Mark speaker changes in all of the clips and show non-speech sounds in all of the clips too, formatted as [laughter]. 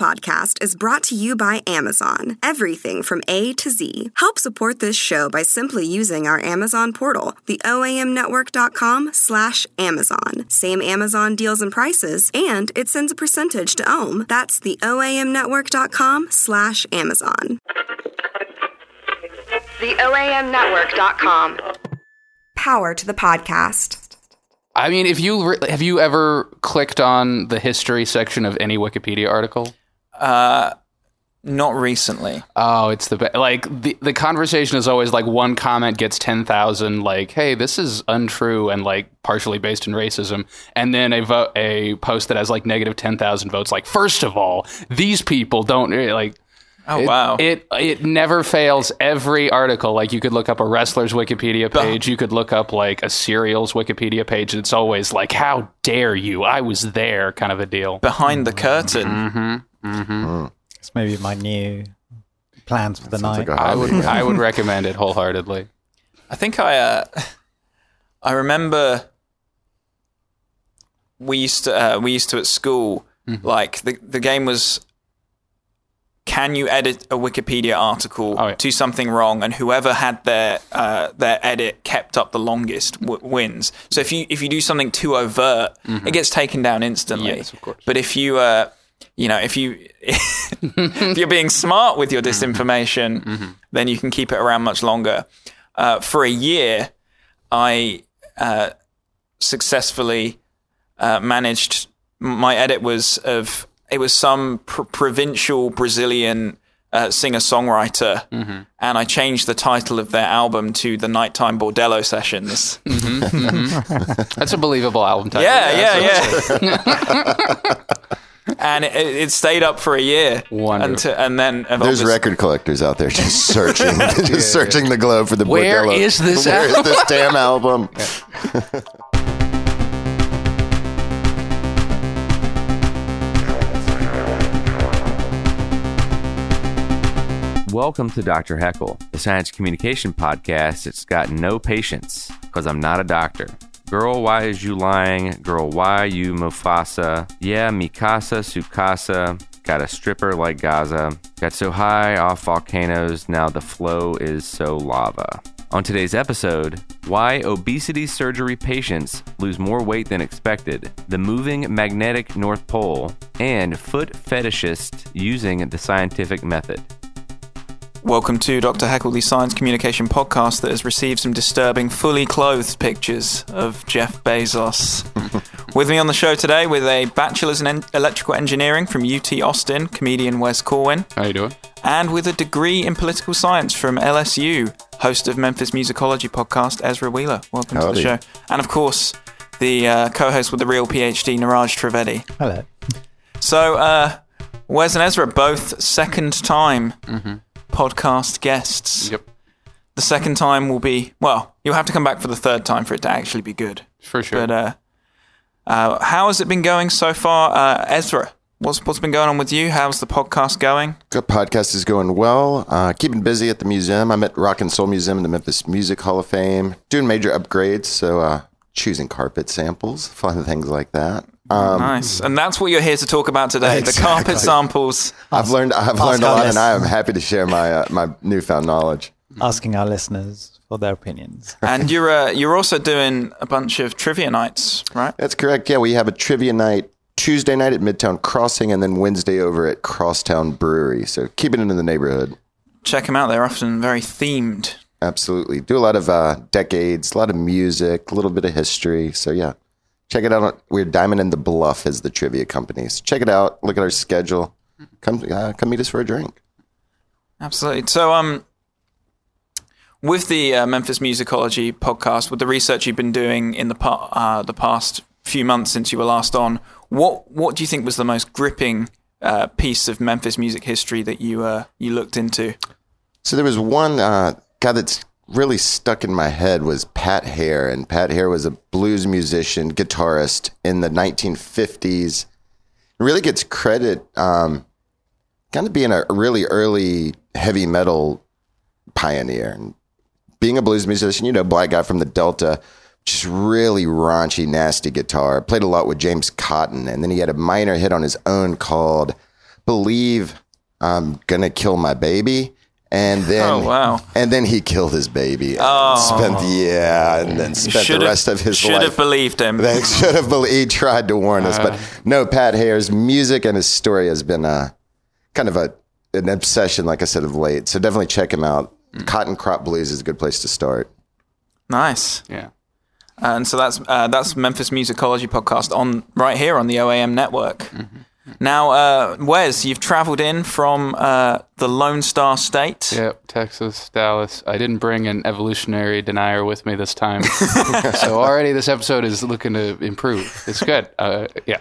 Speaker 1: podcast is brought to you by Amazon. Everything from A to Z. Help support this show by simply using our Amazon portal, the oamnetwork.com slash Amazon. Same Amazon deals and prices, and it sends a percentage to OAM. That's the oamnetwork.com slash Amazon. The oamnetwork.com. Power to the podcast.
Speaker 2: I mean, if you re- have you ever clicked on the history section of any Wikipedia article?
Speaker 3: Uh, not recently.
Speaker 2: Oh, it's the be- like the the conversation is always like one comment gets ten thousand like, hey, this is untrue and like partially based in racism, and then a vote a post that has like negative ten thousand votes like, first of all, these people don't eh, like.
Speaker 3: Oh
Speaker 2: it,
Speaker 3: wow!
Speaker 2: It it never fails. Every article, like you could look up a wrestler's Wikipedia page, you could look up like a serial's Wikipedia page, and it's always like, "How dare you? I was there," kind of a deal.
Speaker 3: Behind the curtain.
Speaker 2: Mm-hmm.
Speaker 4: It's maybe my new plans for the night.
Speaker 5: like a
Speaker 2: I would
Speaker 5: hobby.
Speaker 2: I would recommend it wholeheartedly.
Speaker 3: I think I uh, I remember we used to uh, we used to at school like the the game was can you edit a Wikipedia article
Speaker 2: Oh, yeah.
Speaker 3: do something wrong and whoever had their uh, their edit kept up the longest w- wins. So if you if you do something too overt, it gets taken down instantly.
Speaker 2: Yes, of course.
Speaker 3: But if you uh, you know if you [laughs] if you're being smart with your disinformation, then you can keep it around much longer. Uh, for a year, I uh, successfully uh, managed. My edit was of it was some pr- provincial Brazilian uh, singer songwriter, and I changed the title of their album to the Nighttime Bordello Sessions. [laughs]
Speaker 2: That's a believable album title.
Speaker 3: yeah, yeah, yeah. [laughs] and it, it stayed up for a year,
Speaker 2: Wonderful.
Speaker 3: until, and then
Speaker 5: There's record collectors out there just [laughs] searching, just searching the globe for the
Speaker 2: Where
Speaker 5: Bordello.
Speaker 2: is this
Speaker 5: Where is
Speaker 2: album?
Speaker 5: this damn album?
Speaker 6: Welcome to Dr. Heckle, the science communication podcast that's got no patience, because I'm not a doctor. Girl, why is you lying? Girl, why you Mufasa? Yeah, Mikasa, Sukasa. Got a stripper like Gaza. Got so high off volcanoes, now the flow is so lava. On today's episode, why obesity surgery patients lose more weight than expected, the moving magnetic North Pole, and foot fetishists using the scientific method.
Speaker 3: Welcome to Dr. Heckle, the science communication podcast that has received some disturbing, fully clothed pictures of Jeff Bezos. [laughs] with me on the show today, with a bachelor's in en- electrical engineering from UT Austin, comedian Wes Corwin,
Speaker 2: How you doing?
Speaker 3: and with a degree in political science from LSU, host of Memphis Musicology podcast, Ezra Wheeler. Welcome to
Speaker 5: Howdy.
Speaker 3: the show. And of course, the uh, co host with the real PhD, Niraj Trivedi.
Speaker 4: Hello.
Speaker 3: So, uh, Wes and Ezra, both second time podcast guests.
Speaker 2: Yep,
Speaker 3: The second time will be well. You'll have to come back for the third time for it to actually be good.
Speaker 2: for sure.
Speaker 3: But uh, uh, how has it been going so far, uh, Ezra? What's what's been going on with you? How's the podcast going?
Speaker 5: Good podcast is going well. Uh, keeping busy at the museum. I'm at Rock and Soul Museum in the Memphis Music Hall of Fame. Doing major upgrades, so uh, choosing carpet samples, [laughs] fun things like that. Um,
Speaker 3: Nice, and that's what you're here to talk about today: the carpet samples.
Speaker 5: I've learned I've learned a
Speaker 4: our
Speaker 5: lot, and I am happy to share my uh, my newfound knowledge.
Speaker 4: Asking our listeners for their opinions.
Speaker 3: And you're uh, you're also doing a bunch of trivia nights, right?
Speaker 5: That's correct. Yeah, we have a trivia night Tuesday night at Midtown Crossing, and then Wednesday over at Crosstown Brewery. So keeping it in the neighborhood.
Speaker 3: Check them out; they're often very themed.
Speaker 5: Absolutely. Do a lot of uh, decades, a lot of music, a little bit of history. So yeah, check it out. We're Diamond in the Bluff as the trivia company. So check it out. Look at our schedule. Come uh, come meet us for a drink.
Speaker 3: Absolutely. So, um, with the uh, Memphis Musicology podcast, with the research you've been doing in the pa- uh, the past few months since you were last on, what what do you think was the most gripping uh, piece of Memphis music history that you uh, you looked into?
Speaker 5: So there was one uh, guy that's really stuck in my head was Pat Hare, and Pat Hare was a blues musician, guitarist in the 1950s. Really gets credit, um, kind of being a really early heavy metal pioneer and being a blues musician. You know, black guy from the Delta, just really raunchy, nasty guitar. Played a lot with James Cotton, and then he had a minor hit on his own called believe I'm gonna kill my baby. And then,
Speaker 3: Oh, wow.
Speaker 5: and then he killed his baby.
Speaker 3: Oh.
Speaker 5: spent yeah, and then spent the rest of his
Speaker 3: should
Speaker 5: life.
Speaker 3: Should have believed him.
Speaker 5: They should have believed. He tried to warn us, but no. Pat Hare's music and his story has been uh, kind of a an obsession, like I said, of late. So definitely check him out. Cotton Crop Blues is a good place to start.
Speaker 3: Nice.
Speaker 2: Yeah.
Speaker 3: And so that's uh, that's Memphis Musicology podcast on right here on the OAM network. Now, uh, Wes, you've travelled in from uh, the Lone Star State.
Speaker 2: Yep, Texas, Dallas. I didn't bring an evolutionary denier with me this time. [laughs] [laughs] so already this episode is looking to improve. It's good. Uh, yeah.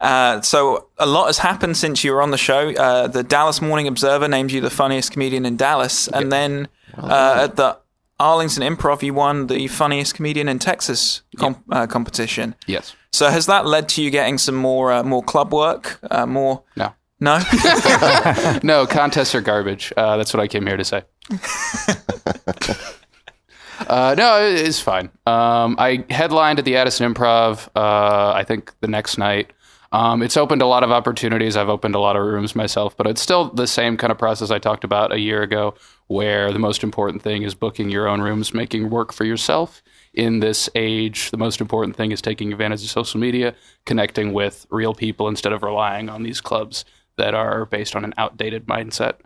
Speaker 3: Uh, so a lot has happened since you were on the show. Uh, the Dallas Morning Observer named you the funniest comedian in Dallas, and then uh, at the Arlington Improv, you won the funniest comedian in Texas com- uh, competition.
Speaker 2: Yes.
Speaker 3: So has that led to you getting some more uh, more club work? Uh, more
Speaker 2: No.
Speaker 3: no? [laughs] [laughs]
Speaker 2: No, contests are garbage. Uh, that's what I came here to say. [laughs] uh, no, it- it's fine. Um, I headlined at the Addison Improv, uh, I think the next night. Um, it's opened a lot of opportunities. I've opened a lot of rooms myself, but it's still the same kind of process I talked about a year ago, where the most important thing is booking your own rooms, making work for yourself. In this age, the most important thing is taking advantage of social media, connecting with real people instead of relying on these clubs that are based on an outdated mindset.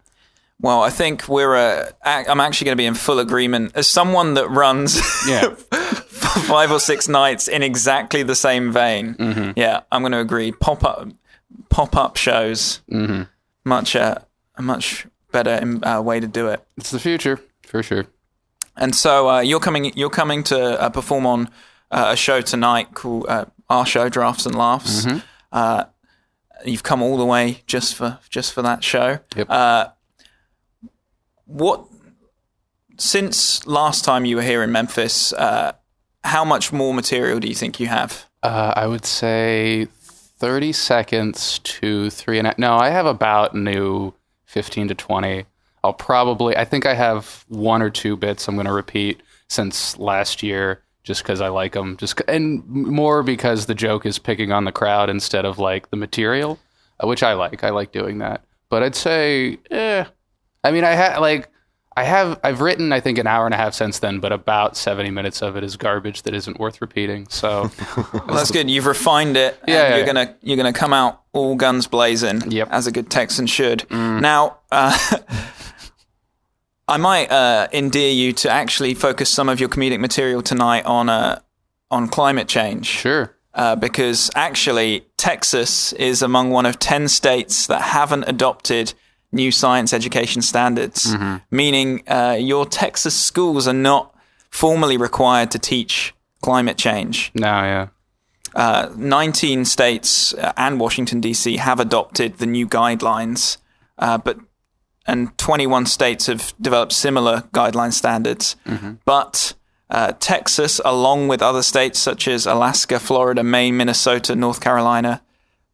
Speaker 3: Well, I think we're. Uh, I'm actually going to be in full agreement as someone that runs
Speaker 2: Yeah. [laughs]
Speaker 3: five or six nights in exactly the same vein.
Speaker 2: Mm-hmm.
Speaker 3: Yeah, I'm going to agree. Pop up, pop up shows,
Speaker 2: Mm-hmm.
Speaker 3: much uh, a much better um, uh, way to do it.
Speaker 2: It's the future for sure.
Speaker 3: And so uh, you're coming. You're coming to uh, perform on uh, a show tonight called uh, our show, Drafts and Laughs.
Speaker 2: Mm-hmm.
Speaker 3: Uh, you've come all the way just for just for that show.
Speaker 2: Yep.
Speaker 3: Uh, what since last time you were here in Memphis? Uh, how much more material do you think you have?
Speaker 2: Uh, I would say thirty seconds to three and a No, I have about new fifteen to twenty. I'll probably. I think I have one or two bits I'm going to repeat since last year, just because I like them. Just and more because the joke is picking on the crowd instead of like the material, uh, which I like. I like doing that. But I'd say, eh. I mean, I had like. I have I've written I think an hour and a half since then, but about seventy minutes of it is garbage that isn't worth repeating. So [laughs]
Speaker 3: Well, that's good. You've refined it. and
Speaker 2: Yeah,
Speaker 3: you're
Speaker 2: yeah.
Speaker 3: gonna you're gonna come out all guns blazing.
Speaker 2: Yep. Mm.
Speaker 3: as a good Texan should. Now, uh, [laughs] I might uh, endear you to actually focus some of your comedic material tonight on uh, on climate change.
Speaker 2: sure.
Speaker 3: Uh, because actually, Texas is among one of 10 states that haven't adopted new science education standards, meaning uh, your Texas schools are not formally required to teach climate change.
Speaker 2: No, yeah.
Speaker 3: Uh, 19 states uh, and Washington, D.C. have adopted the new guidelines, uh, but and 21 states have developed similar guideline standards. But uh, Texas, along with other states such as Alaska, Florida, Maine, Minnesota, North Carolina,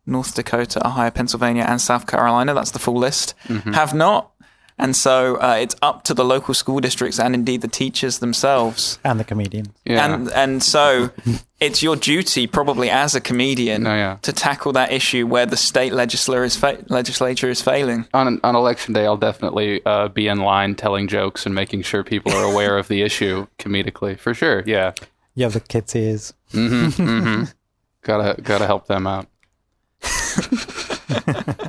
Speaker 3: North Dakota, Ohio, Pennsylvania, and South Carolina, that's the full list, have not. And so uh, it's up to the local school districts and indeed the teachers themselves.
Speaker 4: and the comedians.
Speaker 2: Yeah.
Speaker 3: And and so [laughs] it's your duty, probably as a comedian,
Speaker 2: No, yeah.
Speaker 3: to tackle that issue where the state legislature is fa- legislature is failing.
Speaker 2: on on election day, I'll definitely uh, be in line telling jokes and making sure people are aware of the issue [laughs] comedically. For sure, yeah.
Speaker 4: You have the kids' ears. [laughs]
Speaker 2: Gotta gotta help them out. [laughs]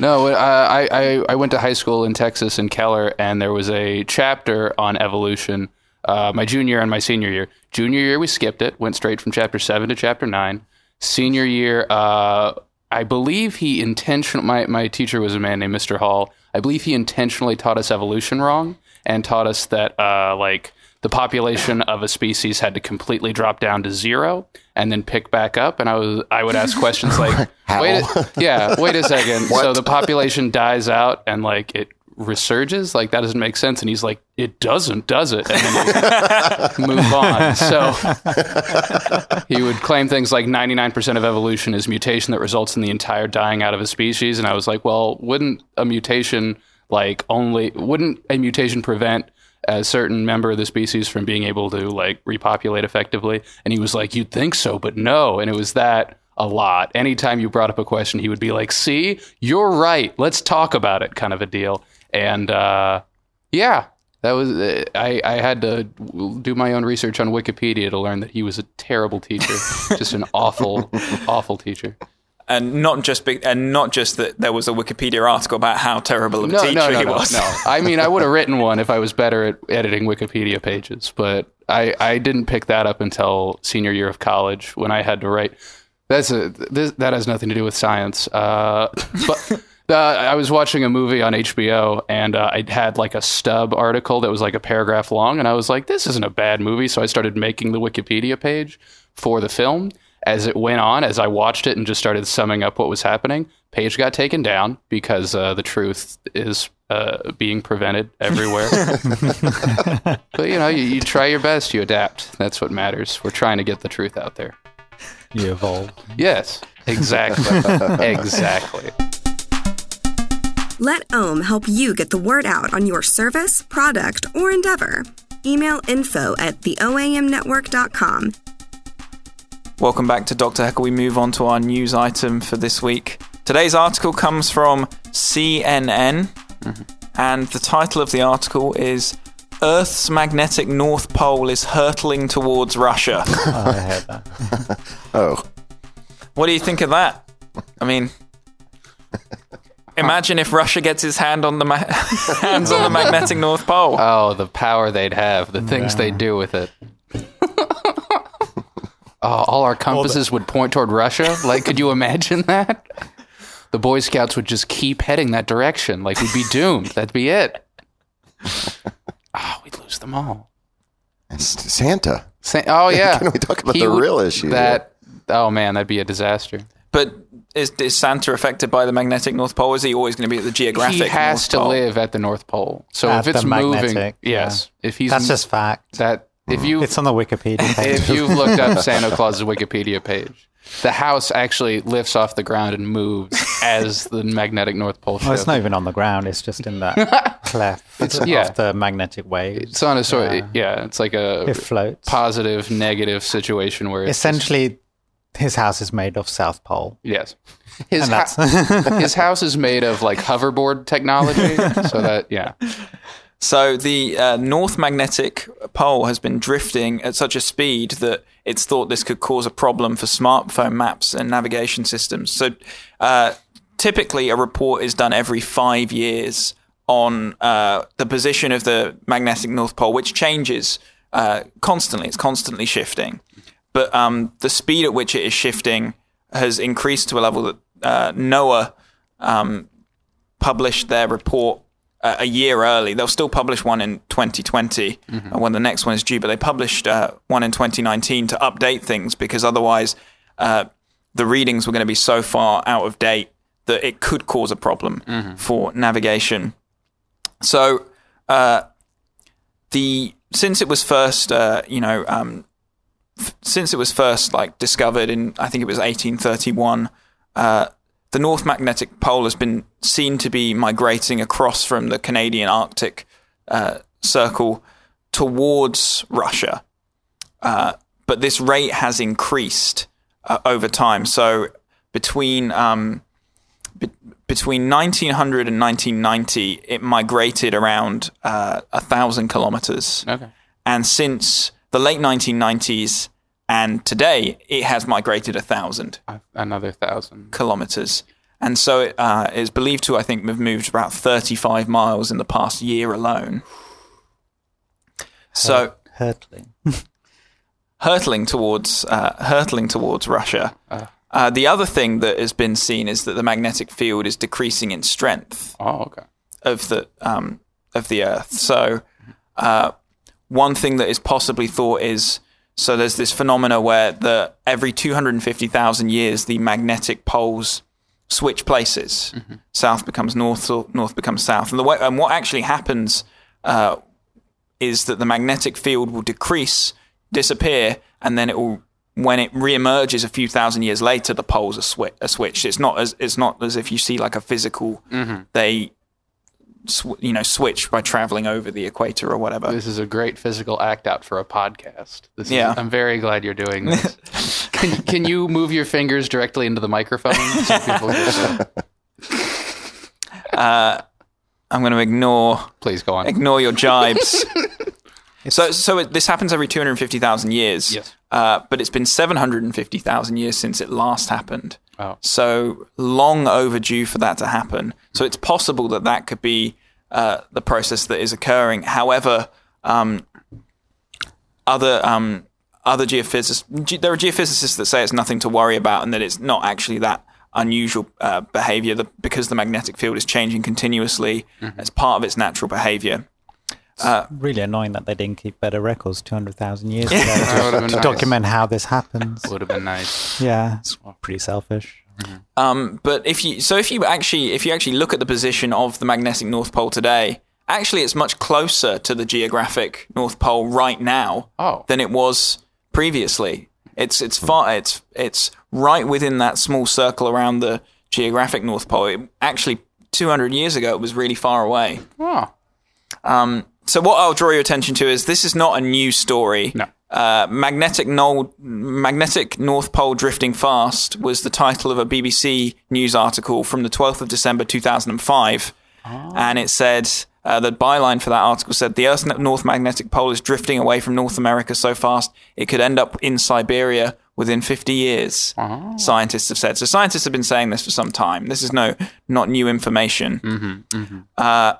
Speaker 2: no, uh, I, I I went to high school in Texas in Keller, and there was a chapter on evolution. Uh, my junior and my senior year. Junior year, we skipped it. Went straight from chapter seven to chapter nine. Senior year, uh, I believe he intentionally. My my teacher was a man named Mr. Hall. I believe he intentionally taught us evolution wrong and taught us that uh, like the population of a species had to completely drop down to zero and then pick back up. And I was I would ask questions like, [laughs]
Speaker 5: How?
Speaker 2: wait, a, yeah, wait a second. [laughs] So the population dies out and like it resurges. Like that doesn't make sense. And he's like, it doesn't, does it? And [laughs] move on. So [laughs] he would claim things like 99% of evolution is mutation that results in the entire dying out of a species. And I was like, well, wouldn't a mutation like only wouldn't a mutation prevent a certain member of the species from being able to like repopulate effectively? And he was like, you'd think so, but no. And it was that a lot. Anytime you brought up a question, he would be like, "See, you're right. Let's talk about it," kind of a deal. And uh, yeah, that was uh, I. I had to do my own research on Wikipedia to learn that he was a terrible teacher, [laughs] just an awful, awful teacher.
Speaker 3: and not just big, and not just that there was a Wikipedia article about how terrible of a
Speaker 2: No,
Speaker 3: teacher
Speaker 2: no, no,
Speaker 3: he
Speaker 2: no,
Speaker 3: was.
Speaker 2: no. I mean, I would have written one if I was better at editing Wikipedia pages, but I, I didn't pick that up until senior year of college when I had to write. That's a this, that has nothing to do with science. Uh, [laughs] but uh, I was watching a movie on HBO and uh, I had like a stub article that was like a paragraph long, and I was like, this isn't a bad movie. So I started making the Wikipedia page for the film. As it went on, as I watched it and just started summing up what was happening, page got taken down because uh, the truth is uh, being prevented everywhere. [laughs] but you know, you, you try your best, you adapt. That's what matters. We're trying to get the truth out there.
Speaker 4: You evolve.
Speaker 2: Yes, exactly. [laughs] exactly.
Speaker 1: Let Ohm help you get the word out on your service, product, or endeavor. Email info at theoamnetwork.com.
Speaker 3: Welcome back to Dr. Heckle. We move on to our news item for this week. Today's article comes from CNN, and the title of the article is Earth's magnetic North Pole is hurtling towards Russia. [laughs]
Speaker 4: Oh, I heard that. [laughs]
Speaker 5: Oh,
Speaker 3: what do you think of that? I mean, imagine if Russia gets his hand on the ma- [laughs] hands on the magnetic North Pole.
Speaker 2: Oh, the power they'd have, the things they'd do with it. [laughs] oh, all our compasses would point toward Russia. Like, could you imagine that? The Boy Scouts would just keep heading that direction. Like, we'd be doomed. That'd be it. Oh, [laughs] we'd lose them all.
Speaker 5: it's Santa.
Speaker 2: Sa- oh yeah.
Speaker 5: Can we talk about
Speaker 2: He
Speaker 5: the
Speaker 2: would-
Speaker 5: real issue?
Speaker 2: That. Oh man, that'd be a disaster.
Speaker 3: But is, is Santa affected by the magnetic North Pole? Is he always going to be at the geographic?
Speaker 2: he has
Speaker 3: North
Speaker 2: to
Speaker 3: Pole?
Speaker 2: live at the North Pole. So
Speaker 4: At
Speaker 2: if it's
Speaker 4: the
Speaker 2: moving,
Speaker 4: magnetic,
Speaker 2: yes. If he's
Speaker 4: That's just fact.
Speaker 2: that. If you
Speaker 4: It's on the Wikipedia [laughs] page.
Speaker 2: if you've looked up [laughs] Santa Claus's Wikipedia page, the house actually lifts off the ground and moves as the magnetic North Pole
Speaker 4: well, it's not even on the ground. It's just in that [laughs] cleft
Speaker 2: yeah.
Speaker 4: of the magnetic waves.
Speaker 2: It's on a sort. Yeah, it's like a
Speaker 4: It floats.
Speaker 2: positive negative situation where it's just-
Speaker 4: Essentially, his house is made of South Pole.
Speaker 2: yes, [laughs] his
Speaker 4: And
Speaker 2: ha- [laughs] his house is made of like hoverboard technology, so that yeah.
Speaker 3: So the uh, North Magnetic Pole has been drifting at such a speed that it's thought this could cause a problem for smartphone maps and navigation systems. So uh, typically, a report is done every five years on uh, the position of the magnetic North Pole, which changes uh, constantly. It's constantly shifting, but um, the speed at which it is shifting has increased to a level that uh, NOAA um, published their report uh, a year early. They'll still publish one in 2020 uh, when the next one is due, but they published uh, one in 2019 to update things because otherwise uh, the readings were going to be so far out of date that it could cause a problem for navigation. So uh, the since it was first, uh, you know, um, since it was first like discovered in I think it was 1831. Uh, the North Magnetic Pole has been seen to be migrating across from the Canadian Arctic uh, Circle towards Russia. Uh, but this rate has increased uh, over time. So between um, be- between 1900 and 1990, it migrated around uh, a thousand kilometers.
Speaker 2: Okay.
Speaker 3: And since the late 1990s and today, it has migrated a thousand
Speaker 2: Another thousand.
Speaker 3: kilometers. And so it uh, is believed to, I think, have moved about 35 miles in the past year alone. So
Speaker 4: hurtling. [laughs]
Speaker 3: hurtling towards uh, hurtling towards Russia. Uh, the other thing that has been seen is that the magnetic field is decreasing in strength
Speaker 2: Oh, okay.
Speaker 3: of the um, of the Earth. So uh, one thing that is possibly thought is so there's this phenomena where the every 250,000 years the magnetic poles switch places. South becomes north, or north becomes south, and the way and what actually happens uh, is that the magnetic field will decrease, disappear, and then it will. When it reemerges a few thousand years later, the poles are, swi- are switched. It's not as it's not as if you see like a physical. They sw- you know switch by traveling over the equator or whatever.
Speaker 2: This is a great physical act out for a podcast. This
Speaker 3: Yeah.
Speaker 2: is, I'm very glad you're doing [laughs] this. can, can you move your fingers directly into the microphone? So people can- [laughs]
Speaker 3: I'm going to ignore
Speaker 2: please go on.
Speaker 3: ignore your jibes. [laughs] so, so it, this happens every 250,000 years.
Speaker 2: Yes.
Speaker 3: Uh, but it's been 750,000 years since it last happened.
Speaker 2: Oh.
Speaker 3: So long overdue for that to happen. So it's possible that that could be uh, the process that is occurring. However, um, other um, other geophysicists, there are geophysicists that say it's nothing to worry about and that it's not actually that unusual uh, behavior that, because the magnetic field is changing continuously as part of its natural behavior.
Speaker 4: Uh, really annoying that they didn't keep better records 200,000 years ago
Speaker 2: would've
Speaker 4: to
Speaker 2: nice.
Speaker 4: document how this happens.
Speaker 2: Would have been nice.
Speaker 4: Yeah, it's pretty selfish. Mm-hmm.
Speaker 3: Um, but if you so if you actually if you actually look at the position of the magnetic North Pole today, actually it's much closer to the geographic North Pole right now
Speaker 2: Oh.
Speaker 3: than it was previously. It's it's hmm. far it's it's right within that small circle around the geographic North Pole. It, actually, 200 years ago, it was really far away.
Speaker 2: Oh.
Speaker 3: So what I'll draw your attention to is this is not a new story.
Speaker 2: No.
Speaker 3: Uh, magnetic Nol- magnetic North Pole drifting fast was the title of a BBC news article from the 12th of December 2005, ah. and it said uh, the byline for that article said the Earth's North Magnetic Pole is drifting away from North America so fast it could end up in Siberia within 50 years. Ah. Scientists have said. So scientists have been saying this for some time. This is no not new information. Mm-hmm, mm-hmm. Uh,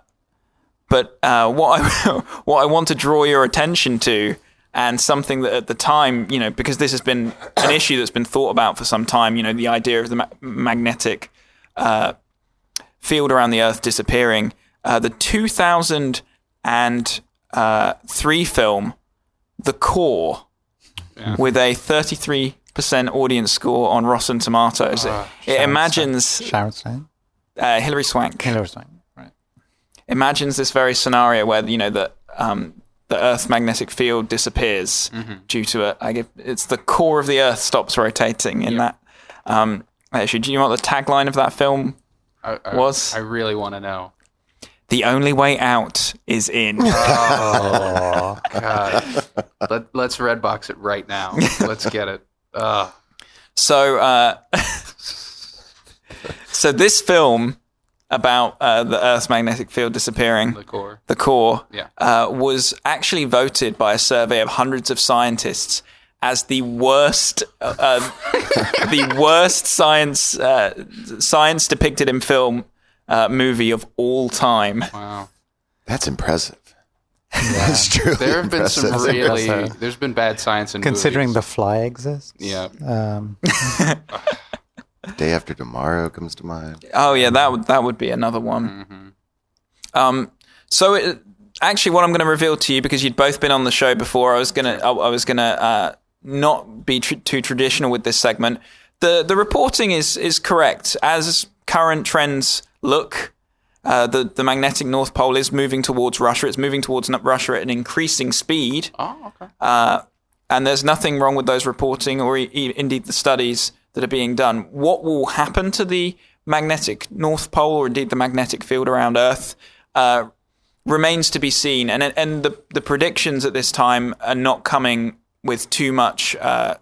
Speaker 3: But uh, what I [laughs] what I want to draw your attention to, and something that at the time, you know, because this has been an issue that's been thought about for some time, you know, the idea of the ma- magnetic uh, field around the Earth disappearing. Uh, the 2003 film, The Core, with a 33% audience score on Rotten Tomatoes, it, it imagines
Speaker 4: Sharon
Speaker 3: uh, Hilary Swank
Speaker 4: Hillary Stone.
Speaker 3: Imagines this very scenario where you know the um, the Earth's magnetic field disappears due to a. I guess it's the core of the Earth stops rotating in that. Um, actually, do you know what the tagline of that film?
Speaker 2: I, I,
Speaker 3: Was-
Speaker 2: I really want to know.
Speaker 3: The only way out is in. [laughs]
Speaker 2: Oh God. Let, let's red box it right now. [laughs] Let's get it. Ugh.
Speaker 3: So, uh, [laughs] so this film about uh, the Earth's magnetic field disappearing,
Speaker 2: the core.
Speaker 3: the core,
Speaker 2: Yeah.
Speaker 3: uh, was actually voted by a survey of hundreds of scientists as the worst, uh, uh, [laughs] the worst science uh, science depicted in film uh, movie of all time.
Speaker 2: Wow.
Speaker 5: That's impressive. That's [laughs] true.
Speaker 2: There have been some really. There's been bad science in
Speaker 4: Considering
Speaker 2: movies.
Speaker 4: The Fly exists.
Speaker 2: Yeah.
Speaker 4: Um, [laughs]
Speaker 5: Day After Tomorrow comes to mind.
Speaker 3: Oh yeah, that would that would be another one. Um, so it, actually, what I'm going to reveal to you because you'd both been on the show before, I was gonna I, I was gonna uh, not be tr- too traditional with this segment. the The reporting is is correct as current trends look. Uh, the the magnetic North Pole is moving towards Russia. It's moving towards Russia at an increasing speed
Speaker 2: Oh, okay.
Speaker 3: and there's nothing wrong with those reporting or e- indeed the studies that are being done. What will happen to the magnetic North Pole or indeed the magnetic field around Earth uh, remains to be seen. And and the the predictions at this time are not coming with too much, uh,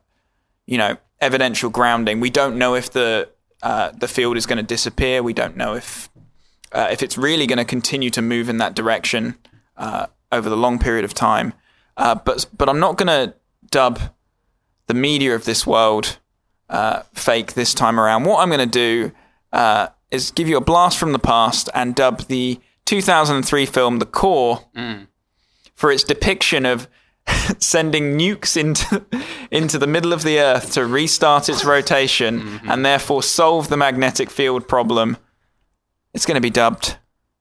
Speaker 3: you know, evidential grounding. We don't know if the uh, the field is going to disappear. We don't know if uh, if it's really going to continue to move in that direction uh, over the long period of time. Uh, but but I'm not going to dub the media of this world uh, fake this time around. What I'm going to do uh, is give you a blast from the past and dub the 2003 film The Core for its depiction of [laughs] sending nukes into [laughs] into the middle of the Earth to restart its rotation and therefore solve the magnetic field problem. It's going to be dubbed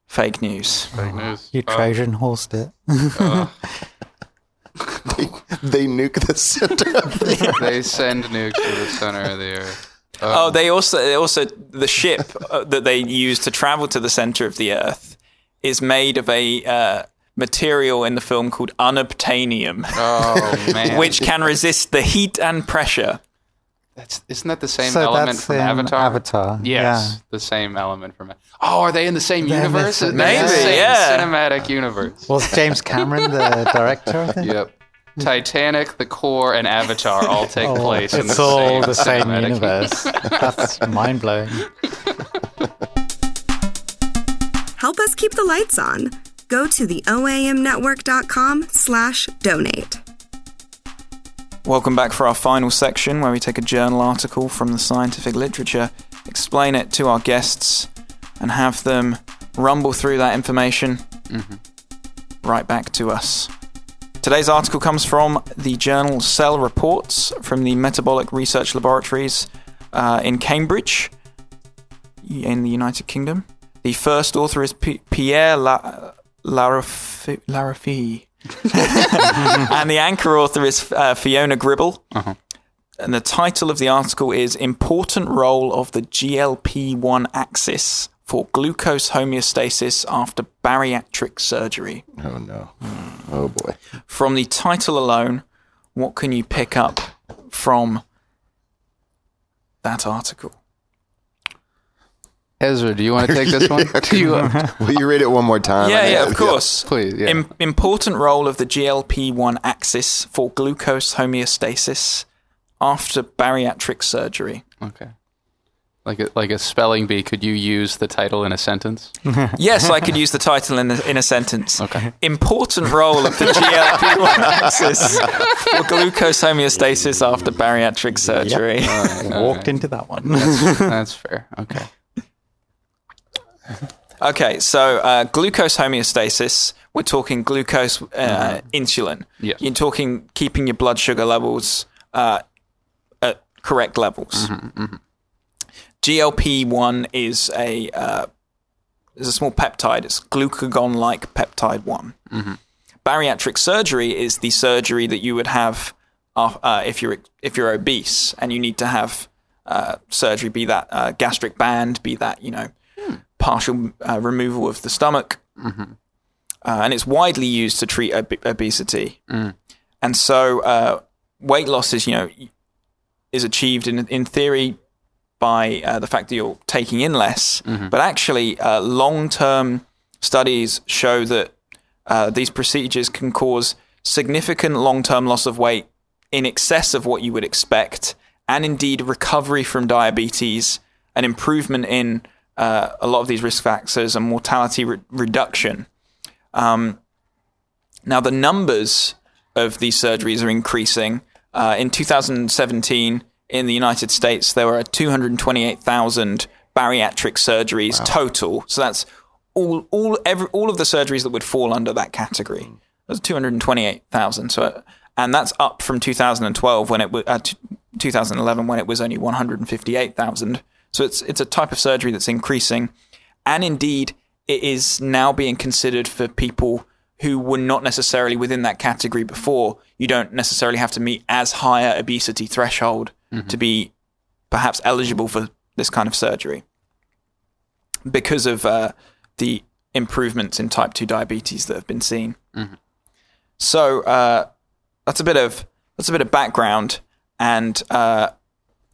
Speaker 3: fake news.
Speaker 2: Fake news.
Speaker 4: you
Speaker 2: Oh,
Speaker 4: Trojan horsed it. [laughs]
Speaker 5: They, they nuke the center. of the- [laughs] earth.
Speaker 2: they send nukes to the center of the earth.
Speaker 3: Oh, they also they also the ship uh, that they use to travel to the center of the Earth is made of a uh, material in the film called unobtainium,
Speaker 2: Oh [laughs] man.
Speaker 3: which can resist the heat and pressure.
Speaker 2: That's isn't that the same
Speaker 4: So
Speaker 2: element from Avatar?
Speaker 4: Avatar,
Speaker 2: Yes,
Speaker 4: yeah.
Speaker 2: the same element from. Oh, are they in the same
Speaker 4: They're in the
Speaker 2: universe? They're in the
Speaker 3: Maybe,
Speaker 2: same
Speaker 3: yeah.
Speaker 2: Cinematic universe.
Speaker 4: Was James Cameron the [laughs] director of it?
Speaker 2: Yep. Titanic, The Core, and Avatar all take
Speaker 4: Oh,
Speaker 2: place in
Speaker 4: it's
Speaker 2: the
Speaker 4: all
Speaker 2: same
Speaker 4: the same
Speaker 2: cinematic
Speaker 4: universe. That's mind blowing. [laughs]
Speaker 1: Help us keep the lights on. Go to the OAMnetwork.com slash donate.
Speaker 3: Welcome back for our final section where we take a journal article from the scientific literature, explain it to our guests, and have them rumble through that information right back to us. Today's article comes from the journal Cell Reports from the Metabolic Research Laboratories uh, in Cambridge, in the United Kingdom. The first author is P- Pierre La- Larraufie. [laughs] And the anchor author is uh, Fiona Gribble. And the title of the article is Important Role of the GLP 1 Axis for Glucose Homeostasis After Bariatric Surgery.
Speaker 5: Oh no. Oh boy.
Speaker 3: From the title alone, what can you pick up from that article?
Speaker 2: Ezra, do you want to take this one? [laughs] [laughs] Do you, uh, [laughs]
Speaker 5: Will you read it one more time?
Speaker 3: yeah,
Speaker 5: I
Speaker 3: yeah,
Speaker 5: think-
Speaker 3: of course.
Speaker 2: please. Yeah.
Speaker 3: Im- important role of the GLP 1 axis for glucose homeostasis after bariatric surgery.
Speaker 2: okay. Like a, like a spelling bee, could you use the title in a sentence?
Speaker 3: Yes, I could use the title in a, in a sentence.
Speaker 2: Okay.
Speaker 3: Important role of the GLP 1 axis for glucose homeostasis after bariatric surgery.
Speaker 4: Walked into that one.
Speaker 2: That's fair. Okay. [laughs]
Speaker 3: Okay, so uh, glucose homeostasis, we're talking glucose uh, insulin.
Speaker 2: Yes.
Speaker 3: You're talking keeping your blood sugar levels uh, at correct levels. GLP one is a uh, is a small peptide. It's glucagon like peptide one. Bariatric surgery is the surgery that you would have uh, uh, if you're if you're obese and you need to have uh, surgery, be that uh, gastric band, be that you know partial uh, removal of the stomach, uh, and it's widely used to treat ob- obesity. And so, uh, weight loss is you know is achieved in in theory by uh, the fact that you're taking in less, but actually, uh, long term studies show that uh, these procedures can cause significant long term loss of weight in excess of what you would expect, and indeed recovery from diabetes, an improvement in uh, a lot of these risk factors, and mortality re- reduction. Um, now, the numbers of these surgeries are increasing. Uh, in 2017, in the United States, there were 228,000 bariatric surgeries total. So that's all, all, every, all of the surgeries that would fall under that category. That's 228,000. So, and that's up from 2012 when it was uh, 2011 when it was only 158,000. So it's it's a type of surgery that's increasing, and indeed it is now being considered for people who were not necessarily within that category before. You don't necessarily have to meet as high a obesity threshold to be perhaps eligible for this kind of surgery because of uh, the improvements in type 2 diabetes that have been seen. So uh, that's a bit of that's a bit of background, and uh,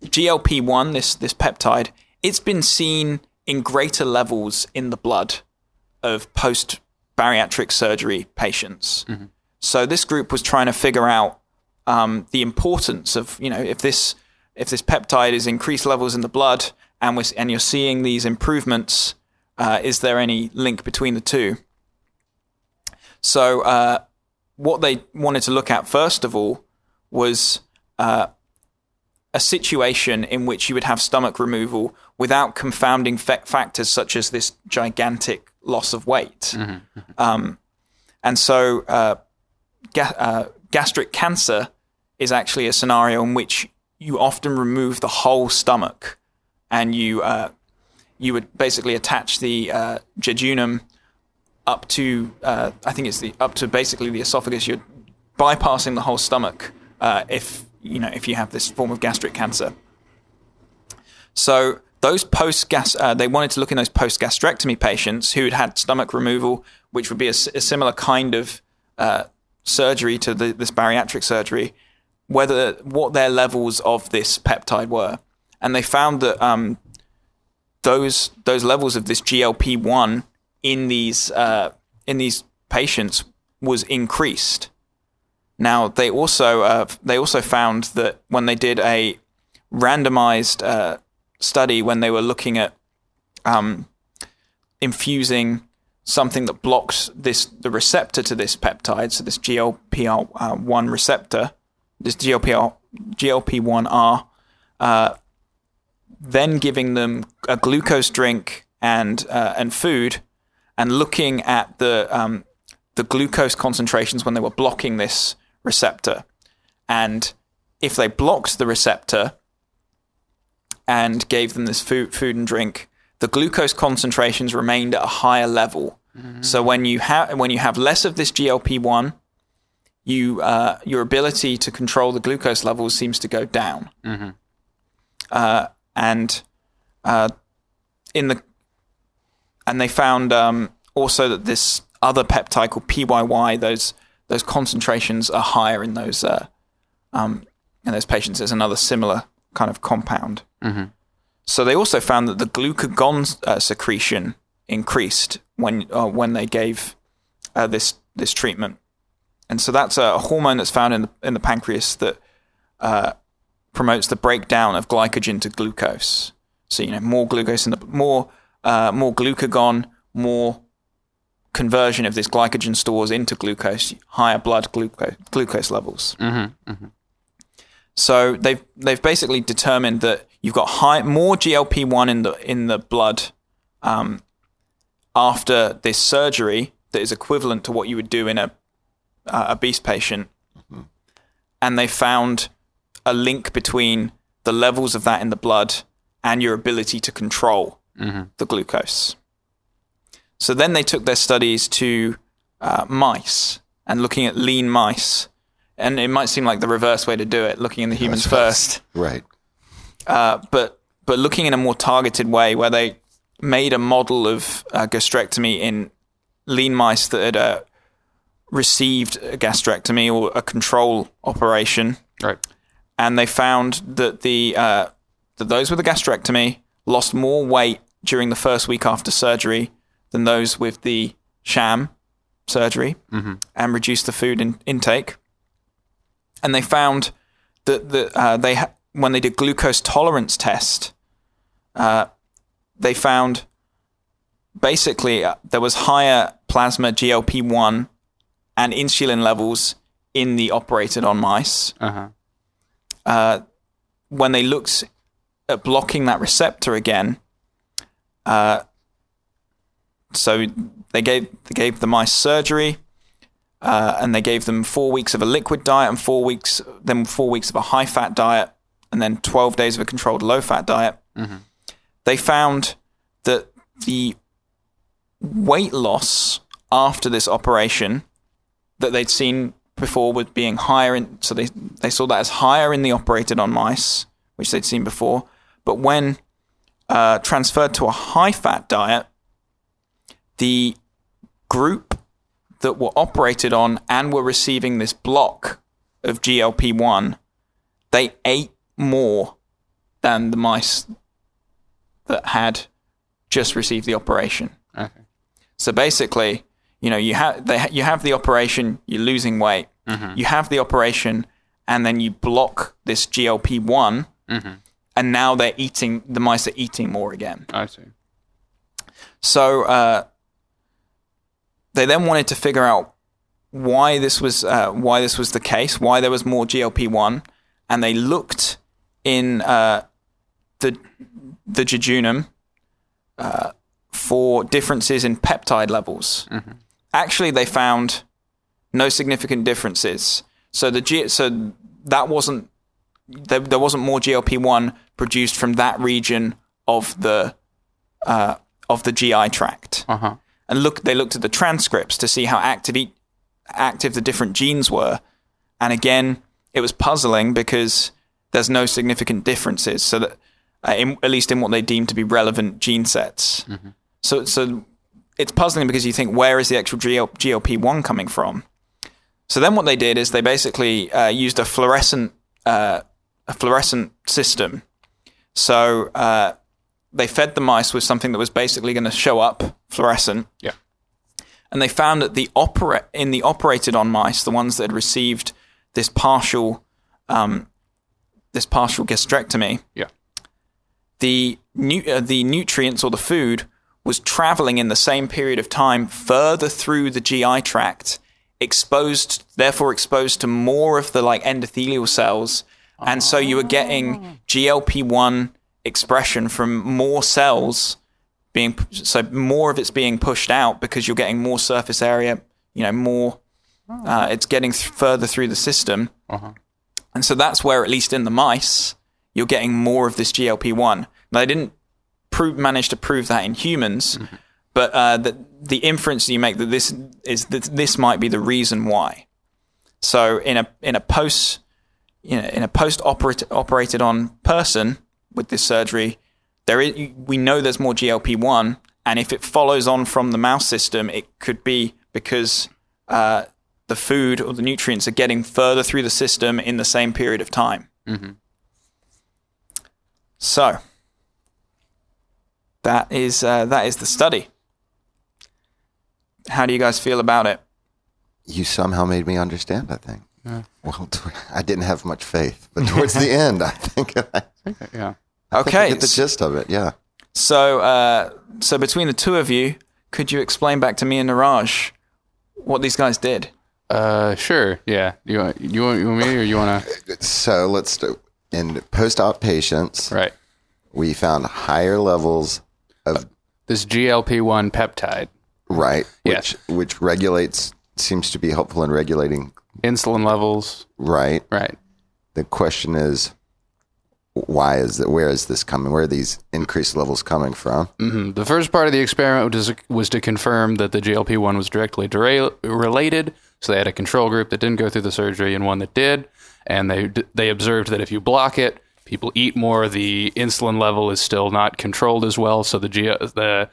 Speaker 3: GLP one this this peptide it's been seen in greater levels in the blood of post bariatric surgery patients. So this group was trying to figure out um, the importance of you know if this if this peptide is increased levels in the blood and we and you're seeing these improvements, uh, is there any link between the two? So uh, what they wanted to look at first of all was uh, a situation in which you would have stomach removal without confounding fa- factors such as this gigantic loss of weight. Um, and so uh, ga- uh, gastric cancer is actually a scenario in which you often remove the whole stomach and you uh, you would basically attach the uh, jejunum up to uh, I think it's the up to basically the esophagus. You're bypassing the whole stomach uh, if you know if you have this form of gastric cancer. So those post gas, uh, they wanted to look in those post gastrectomy patients who had had stomach removal, which would be a similar kind of uh, surgery to the, this bariatric surgery, whether what their levels of this peptide were, and they found that um, those those levels of this GLP one in these uh, in these patients was increased. Now they also uh, they also found that when they did a randomized uh, study when they were looking at um, infusing something that blocks this the receptor to this peptide, so this GLP one receptor, this GLP GLP one R, uh, then giving them a glucose drink and uh, and food, and looking at the um, the glucose concentrations when they were blocking this receptor, and if they blocked the receptor and gave them this food food and drink, the glucose concentrations remained at a higher level. So when you have when you have less of this GLP one, you uh, your ability to control the glucose levels seems to go down. Uh, and uh, in the and they found um, also that this other peptide called PYY, those those concentrations are higher in those uh, um, in those patients. There's another similar kind of compound. So they also found that the glucagon uh, secretion increased when uh, when they gave uh, this this treatment, and so that's a hormone that's found in the in the pancreas that uh, promotes the breakdown of glycogen to glucose. So you know more glucose in the more uh, more glucagon, more conversion of this glycogen stores into glucose, higher blood glucose glucose levels. So they've they've basically determined that you've got high more GLP one in the in the blood um, after this surgery that is equivalent to what you would do in a uh, obese patient, and they found a link between the levels of that in the blood and your ability to control the glucose. So then they took their studies to uh, mice and looking at lean mice. And it might seem like the reverse way to do it, looking in the humans first
Speaker 5: Right.
Speaker 3: uh, but but looking in a more targeted way, where they made a model of uh, gastrectomy in lean mice that had uh, received a gastrectomy or a control operation,
Speaker 2: Right.
Speaker 3: and they found that the uh, that those with a gastrectomy lost more weight during the first week after surgery than those with the sham surgery, and reduced the food in- intake. And they found that the, uh, they ha- when they did glucose tolerance test, uh, they found basically uh, there was higher plasma GLP one and insulin levels in the operated on mice.
Speaker 2: Uh-huh.
Speaker 3: Uh, when they looked at blocking that receptor again, uh, so they gave they gave the mice surgery, uh, and they gave them four weeks of a liquid diet and four weeks then four weeks of a high fat diet, and then twelve days of a controlled low fat diet. They found that the weight loss after this operation that they'd seen before was being higher in so they they saw that as higher in the operated on mice which they'd seen before but when uh, transferred to a high fat diet the group that were operated on and were receiving this block of GLP-1 they ate more than the mice that had just received the operation
Speaker 2: Okay.
Speaker 3: so basically, you know, you have they ha- you have the operation, you're losing weight. You have the operation, and then you block this GLP one, and now they're eating. The mice are eating more again.
Speaker 2: I see.
Speaker 3: So uh, they then wanted to figure out why this was uh, why this was the case, why there was more GLP one, and they looked in uh, the the jejunum uh, for differences in peptide levels. Actually, they found no significant differences. So the G- so that wasn't there, there wasn't more GLP one produced from that region of the uh, of the GI tract.
Speaker 2: Uh-huh.
Speaker 3: And look, they looked at the transcripts to see how active e- active the different genes were. And again, it was puzzling because there's no significant differences. So that, uh, in, at least in what they deem to be relevant gene sets. So, so it's puzzling because you think, where is the actual GL- GLP one coming from? So then what they did is they basically uh, used a fluorescent uh, a fluorescent system. So uh, they fed the mice with something that was basically going to show up fluorescent.
Speaker 2: Yeah.
Speaker 3: And they found that the opera in the operated on mice, the ones that had received this partial um, this partial gastrectomy,
Speaker 2: Yeah.
Speaker 3: the nu- uh, the nutrients or the food was traveling in the same period of time further through the GI tract, exposed, therefore exposed to more of the like endothelial cells, and so you were getting GLP one expression from more cells being so more of it's being pushed out because you're getting more surface area, you know, more. Uh, it's getting th- further through the system, and so that's where, at least in the mice, you're getting more of this GLP one. Now, they didn't prove, manage to prove that in humans, but uh, the the inference you make that this is that this might be the reason why. So in a in a post you know, in a post operated on person with this surgery, there is we know there's more GLP one, and if it follows on from the mouse system, it could be because uh, the food or the nutrients are getting further through the system in the same period of time. So that is uh, that is the study. How do you guys feel about it?
Speaker 5: You somehow made me understand. I think. Well, [laughs] I didn't have much faith, but towards the [laughs] end, I think I,
Speaker 2: Yeah.
Speaker 5: I think I
Speaker 3: Okay,
Speaker 5: get the gist of it. Yeah.
Speaker 3: So, uh, so between the two of you, could you explain back to me and Niraj what these guys did?
Speaker 2: Uh, sure. Yeah. You want you want, you want me or you want to? [laughs]
Speaker 5: So let's do. In post-op patients,
Speaker 2: Right.
Speaker 5: we found higher levels of
Speaker 2: This GLP one peptide,
Speaker 5: right, which
Speaker 2: Yes.
Speaker 5: which regulates seems to be helpful in regulating
Speaker 2: insulin levels.
Speaker 5: right.
Speaker 2: Right.
Speaker 5: The question is, why is it? Where is this coming? Where are these increased levels coming from?
Speaker 2: Mhm. The first part of the experiment was, was to confirm that the GLP one was directly dera- related. So they had a control group that didn't go through the surgery and one that did, and they they observed that if you block it, people eat more. The insulin level is still not controlled as well. So the G- the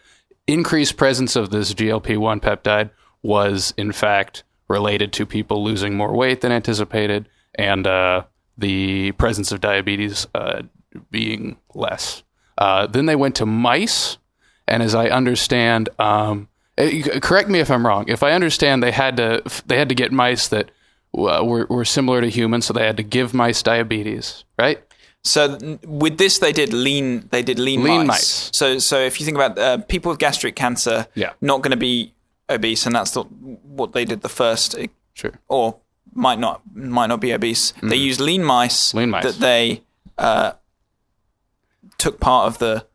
Speaker 2: increased presence of this GLP one peptide was in fact related to people losing more weight than anticipated, and uh, the presence of diabetes uh, being less. Uh, then they went to mice, and as I understand, um, eh, correct me if I'm wrong. If I understand, they had to they had to get mice that uh, were were similar to humans, so they had to give mice diabetes, right?
Speaker 3: So with this, they did lean. They did lean,
Speaker 2: Lean
Speaker 3: mice.
Speaker 2: mice.
Speaker 3: So so if you think about uh, people with gastric cancer,
Speaker 2: Yeah.
Speaker 3: not going to be obese, and that's the, what they did the first, eh,
Speaker 2: Sure.
Speaker 3: or might not might not be obese. They used lean mice.
Speaker 2: Mm-hmm. Lean mice.
Speaker 3: that they uh, took part of the.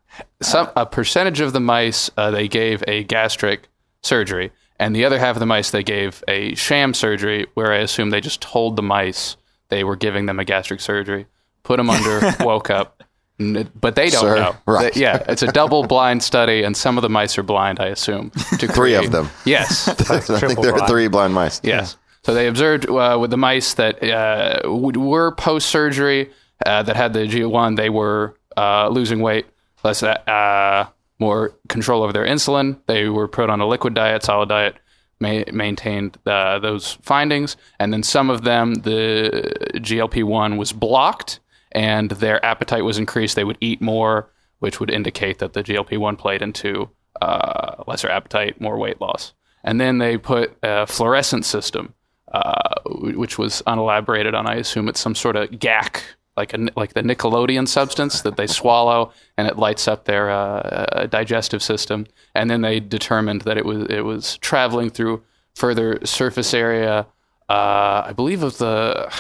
Speaker 2: Some a percentage of the mice uh, they gave a gastric surgery, and the other half of the mice they gave a sham surgery, where I assume they just told the mice they were giving them a gastric surgery, put them under, [laughs] woke up. N- But they don't
Speaker 5: Sir,
Speaker 2: know. [laughs]
Speaker 5: right.
Speaker 2: They- yeah, it's a double blind study, and some of the mice are blind, I assume. To
Speaker 5: Three of them.
Speaker 2: Yes. [laughs]
Speaker 5: I think
Speaker 4: triple
Speaker 5: there are three blind mice.
Speaker 2: Yes. So they observed uh, with the mice that uh, were post surgery uh, that had the G1, they were uh, losing weight, less uh, more control over their insulin. They were put on a liquid diet, solid diet, ma- maintained uh, those findings. And then some of them, the GLP 1 was blocked and their appetite was increased. They would eat more, which would indicate that the GLP 1 played into uh, lesser appetite, more weight loss. And then they put a fluorescent system, uh, which was unelaborated on. I assume it's some sort of Gak, like a, like the Nickelodeon substance that they swallow, and it lights up their uh, digestive system. And then they determined that it was it was traveling through further surface area. Uh, I believe of the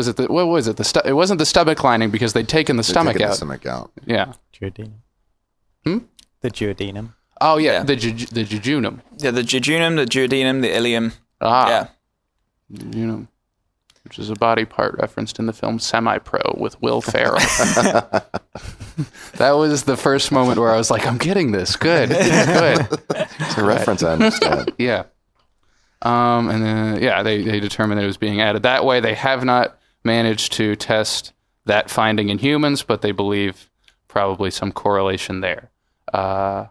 Speaker 2: was it the what was it the stu- it wasn't the stomach lining because they'd taken the
Speaker 5: They're
Speaker 2: stomach
Speaker 5: taking
Speaker 2: out.
Speaker 5: The stomach out.
Speaker 2: Yeah.
Speaker 4: Duodenum.
Speaker 2: Hmm?
Speaker 4: The duodenum.
Speaker 2: Oh yeah,
Speaker 3: Yeah.
Speaker 2: the ju- the jejunum.
Speaker 3: Yeah, the jejunum, the duodenum, the ileum.
Speaker 2: Ah,
Speaker 3: Yeah.
Speaker 2: jejunum, which is a body part referenced in the film Semi Pro with Will Ferrell. [laughs] that was the first moment where I was like, I'm getting this. Good, good.
Speaker 5: It's a reference I understand.
Speaker 2: Yeah. Um, and then, yeah, they, they determined that it was being added that way. They have not managed to test that finding in humans, but they believe probably some correlation there. Uh,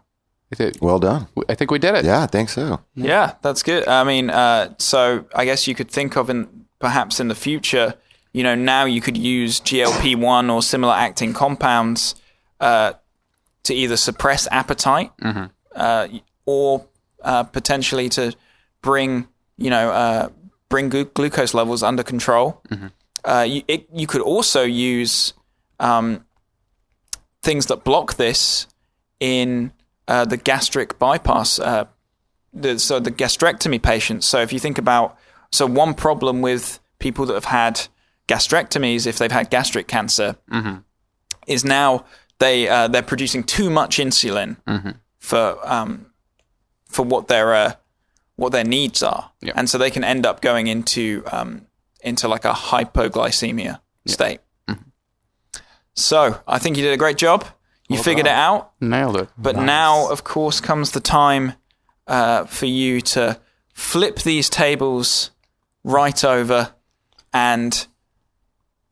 Speaker 2: I, thi-
Speaker 5: Well done.
Speaker 2: I think we did it.
Speaker 5: Yeah, I think so.
Speaker 3: Yeah, that's good. I mean, uh, so I guess you could think of in perhaps in the future, you know, now you could use GLP one or similar acting compounds uh, to either suppress appetite uh, or uh, potentially to bring you know uh, bring glu- glucose levels under control. Uh, you, it, you could also use um, things that block this in uh, the gastric bypass, uh, the, so the gastrectomy patients. So if you think about, so one problem with people that have had gastrectomies, if they've had gastric cancer, is now they uh, they're producing too much insulin for um, for what their uh, what their needs are,
Speaker 2: Yeah.
Speaker 3: and so they can end up going into um, into like a hypoglycemia state. So I think you did a great job. You figured it out.
Speaker 2: Nailed it.
Speaker 3: But now, of course, comes the time uh, for you to flip these tables right over and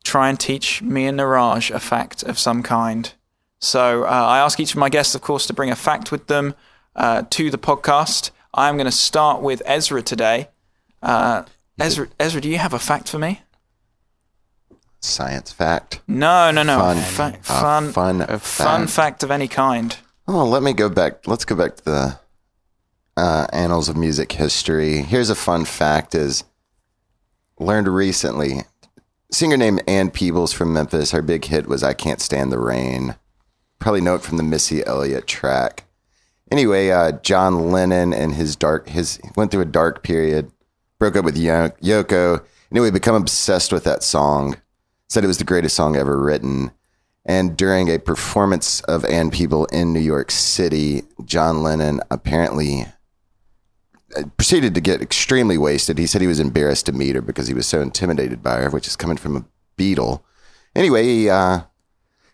Speaker 3: try and teach me and Niraj a fact of some kind. So uh, I ask each of my guests, of course, to bring a fact with them uh, to the podcast. I'm going to start with Ezra today. Uh, Ezra, Ezra, do you have a fact for me?
Speaker 5: Science fact.
Speaker 3: No, no, no.
Speaker 5: Fun.
Speaker 3: Fa- fun,
Speaker 5: fun
Speaker 3: a fun
Speaker 5: fact.
Speaker 3: fact of any kind.
Speaker 5: Oh, let me go back. Let's go back to the uh, annals of music history. Here's a fun fact: is learned recently. Singer named Ann Peebles from Memphis. Her big hit was "I Can't Stand the Rain." Probably know it from the Missy Elliott track. Anyway, uh, John Lennon and his dark his went through a dark period. Broke up with Yo- Yoko. Anyway, become obsessed with that song. Said it was the greatest song ever written. And during a performance of Ann Peebles" in New York City, John Lennon apparently uh, proceeded to get extremely wasted. He said he was embarrassed to meet her because he was so intimidated by her, which is coming from a Beatle. Anyway, he uh,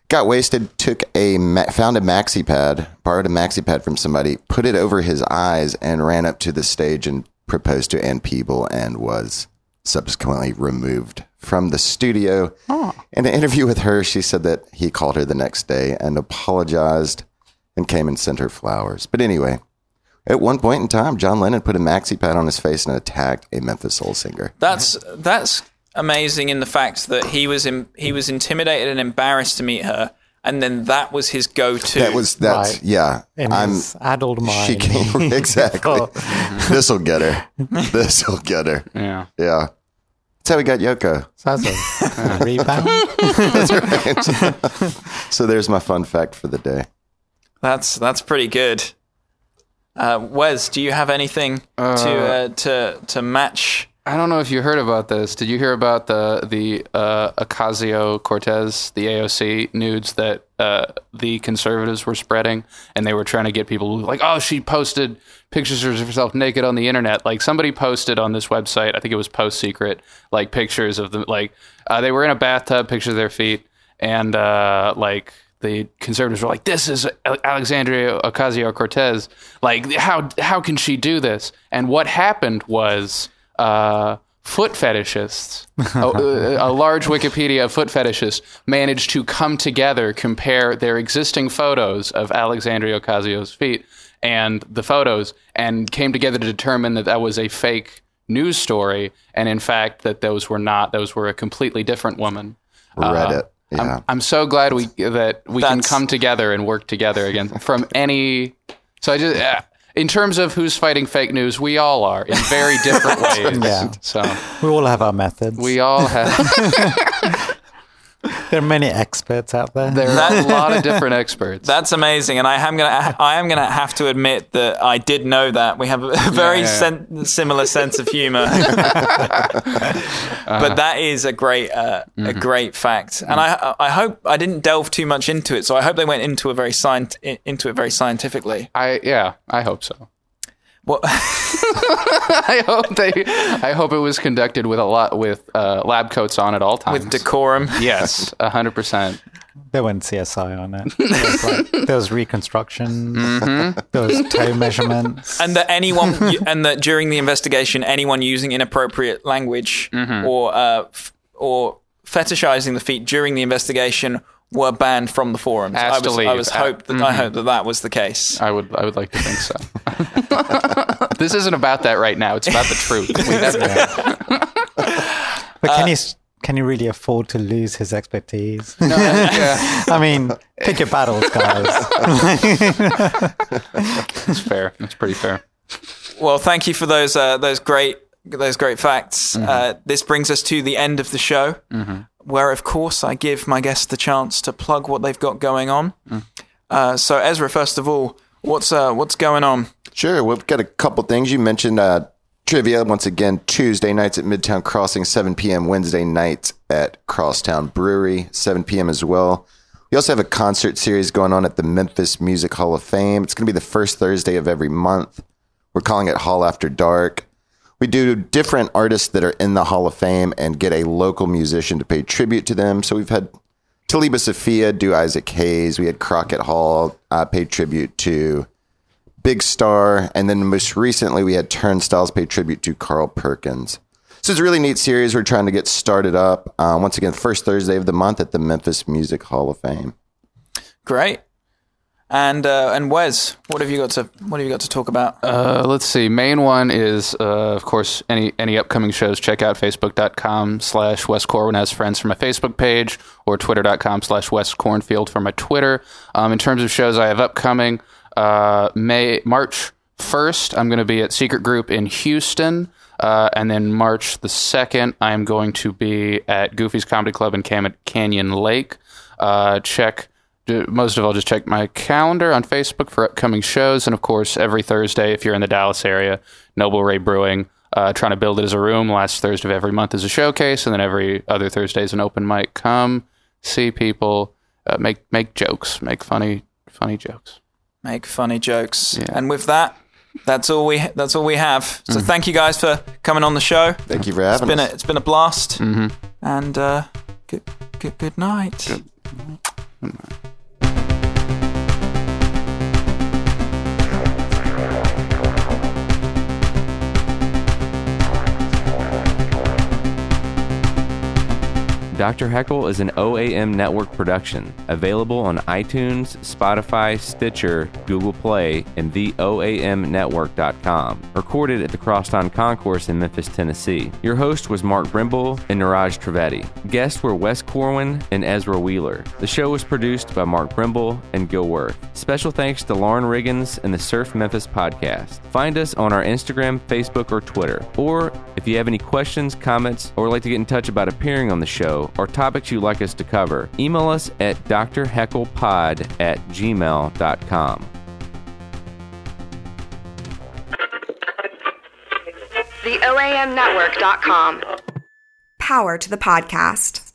Speaker 5: got wasted, took a found a maxi pad, borrowed a maxi pad from somebody, put it over his eyes, and ran up to the stage and proposed to Ann Peeble, and was subsequently removed from the studio. In an interview with her, she said that he called her the next day and apologized and came and sent her flowers. But anyway, at one point in time, John Lennon put a maxi pad on his face and attacked a Memphis soul singer.
Speaker 3: That's that's amazing in the fact that he was in, he was intimidated and embarrassed to meet her, and then that was his go-to.
Speaker 5: That was that's
Speaker 4: Right.
Speaker 5: yeah.
Speaker 4: In
Speaker 5: I'm
Speaker 4: his addled mind.
Speaker 5: she [laughs] came exactly.
Speaker 4: Oh. [laughs]
Speaker 5: This'll get her. This'll get her.
Speaker 2: Yeah.
Speaker 5: Yeah. That's how we got Yoko.
Speaker 4: So that's a [laughs] rebound.
Speaker 5: So there's my fun fact for the day.
Speaker 3: that's that's pretty good. Uh, Wes, do you have anything to uh, to to match?
Speaker 2: I don't know if you heard about this. Did you hear about the the uh, Ocasio Cortez, the AOC nudes that uh, the conservatives were spreading, and they were trying to get people like, oh, she posted pictures of herself naked on the internet. Like somebody posted on this website, I think it was Post Secret, like pictures of them, like uh, they were in a bathtub, pictures of their feet, and uh, like the conservatives were like, "This is Alexandria Ocasio Cortez. Like, how how can she do this?" And what happened was uh, foot fetishists, a, [laughs] a large Wikipedia of foot fetishists, managed to come together, compare their existing photos of Alexandria Ocasio's feet and the photos, and came together to determine that that was a fake news story, and in fact that those were not; those were a completely different woman.
Speaker 5: Reddit. Yeah.
Speaker 2: I'm, I'm so glad we that we can come together and work together again from any. So I just, uh, in terms of who's fighting fake news, we all are in very different [laughs] ways.
Speaker 4: Yeah.
Speaker 2: So
Speaker 4: we all have our methods.
Speaker 2: we all have. [laughs]
Speaker 4: there are many experts out there.
Speaker 2: There are a lot of different [laughs] experts.
Speaker 3: That's amazing, and I am gonna I am gonna have to admit that I did know that we have a very
Speaker 2: Yeah, yeah.
Speaker 3: sen- similar sense of humor. [laughs] [laughs] But that is a great uh, a great fact, and I I hope I didn't delve too much into it, so I hope they went into a very scient- into it very scientifically.
Speaker 2: I yeah, I hope so.
Speaker 3: Well, [laughs]
Speaker 2: I hope they. I hope it was conducted with a lot with uh, lab coats on at all times.
Speaker 3: with decorum.
Speaker 2: yes, hundred percent.
Speaker 4: There went CSI on it. There was, like, there was reconstructions. There was toe measurements.
Speaker 3: and that anyone and that during the investigation anyone using inappropriate language or uh, f- or fetishizing the feet during the investigation were banned from the forums.
Speaker 2: Has
Speaker 3: I was, I
Speaker 2: leave.
Speaker 3: was
Speaker 2: Uh,
Speaker 3: hope that I hope that that was the case.
Speaker 2: I would. I would like to think so. [laughs] this isn't about that right now. It's about the truth. We [laughs] have-
Speaker 4: But can you can he really afford to lose his expertise?
Speaker 2: yeah, [laughs]
Speaker 4: I mean, pick your battles, guys.
Speaker 2: that's fair. That's pretty fair.
Speaker 3: Well, thank you for those uh, those great those great facts. Uh, this brings us to the end of the show, where of course I give my guests the chance to plug what they've got going on. Uh, so Ezra, first of all, what's uh, what's going on?
Speaker 5: Sure. We've got a couple things. You mentioned uh, trivia once again Tuesday nights at Midtown Crossing, 7 p.m. Wednesday nights at Crosstown Brewery, 7 p.m. as well. We also have a concert series going on at the Memphis Music Hall of Fame. It's going to be the first Thursday of every month. We're calling it Hall After Dark. We do different artists that are in the Hall of Fame and get a local musician to pay tribute to them. So we've had Talibah Safiya do Isaac Hayes. We had Crockett Hall uh, pay tribute to Big Star, and then most recently we had Turnstiles pay tribute to Carl Perkins. So it's a really neat series. We're trying to get started up uh, once again, first Thursday of the month at the Memphis Music Hall of Fame.
Speaker 3: Great. And uh, and Wes, what have you got to what have you got to talk about?
Speaker 2: Uh, let's see. Main one is, uh, of course, any any upcoming shows. Check out facebook.com slash Wes Corwin as friends for my Facebook page or twitter.com slash Wes Cornfield for my Twitter. Um, in terms of shows I have upcoming, uh, May March 1st, I'm going to be at Secret Group in Houston. Uh, and then March the 2nd, I'm going to be at Goofy's Comedy Club in Cam- Canyon Lake. Uh, check most of all, just check my calendar on Facebook for upcoming shows. And of course, every Thursday, if you're in the Dallas area, Noble Rey Brewing, uh, trying to build it as a room. Last Thursday of every month is a showcase, and then every other Thursday is an open mic. Come see people, uh, make make jokes, make funny funny jokes.
Speaker 3: Make funny jokes.
Speaker 2: Yeah.
Speaker 3: And with that, that's all we that's all we have. So thank you guys for coming on the show.
Speaker 5: Thank you for
Speaker 3: It's
Speaker 5: having
Speaker 3: been a,
Speaker 5: us.
Speaker 3: it's been a blast. And uh, good, good good night.
Speaker 6: Dr. Heckle is an OAM network production, available on iTunes, Spotify, Stitcher, Google Play, and theoamnetwork.com. Recorded at the Crosstown Concourse in Memphis, Tennessee. Your host was Mark Brimble and Niraj Trivedi. Guests were Wes Corwin and Ezra Wheeler. The show was produced by Mark Brimble and Gil Worth. Special thanks to Lauren Riggins and the Surf Memphis podcast. Find us on our Instagram, Facebook, or Twitter. Or if you have any questions, comments, or would like to get in touch about appearing on the show or topics you'd like us to cover, email us at drhecklepod at gmail.com.
Speaker 1: The OAMnetwork.com. Power to the podcast.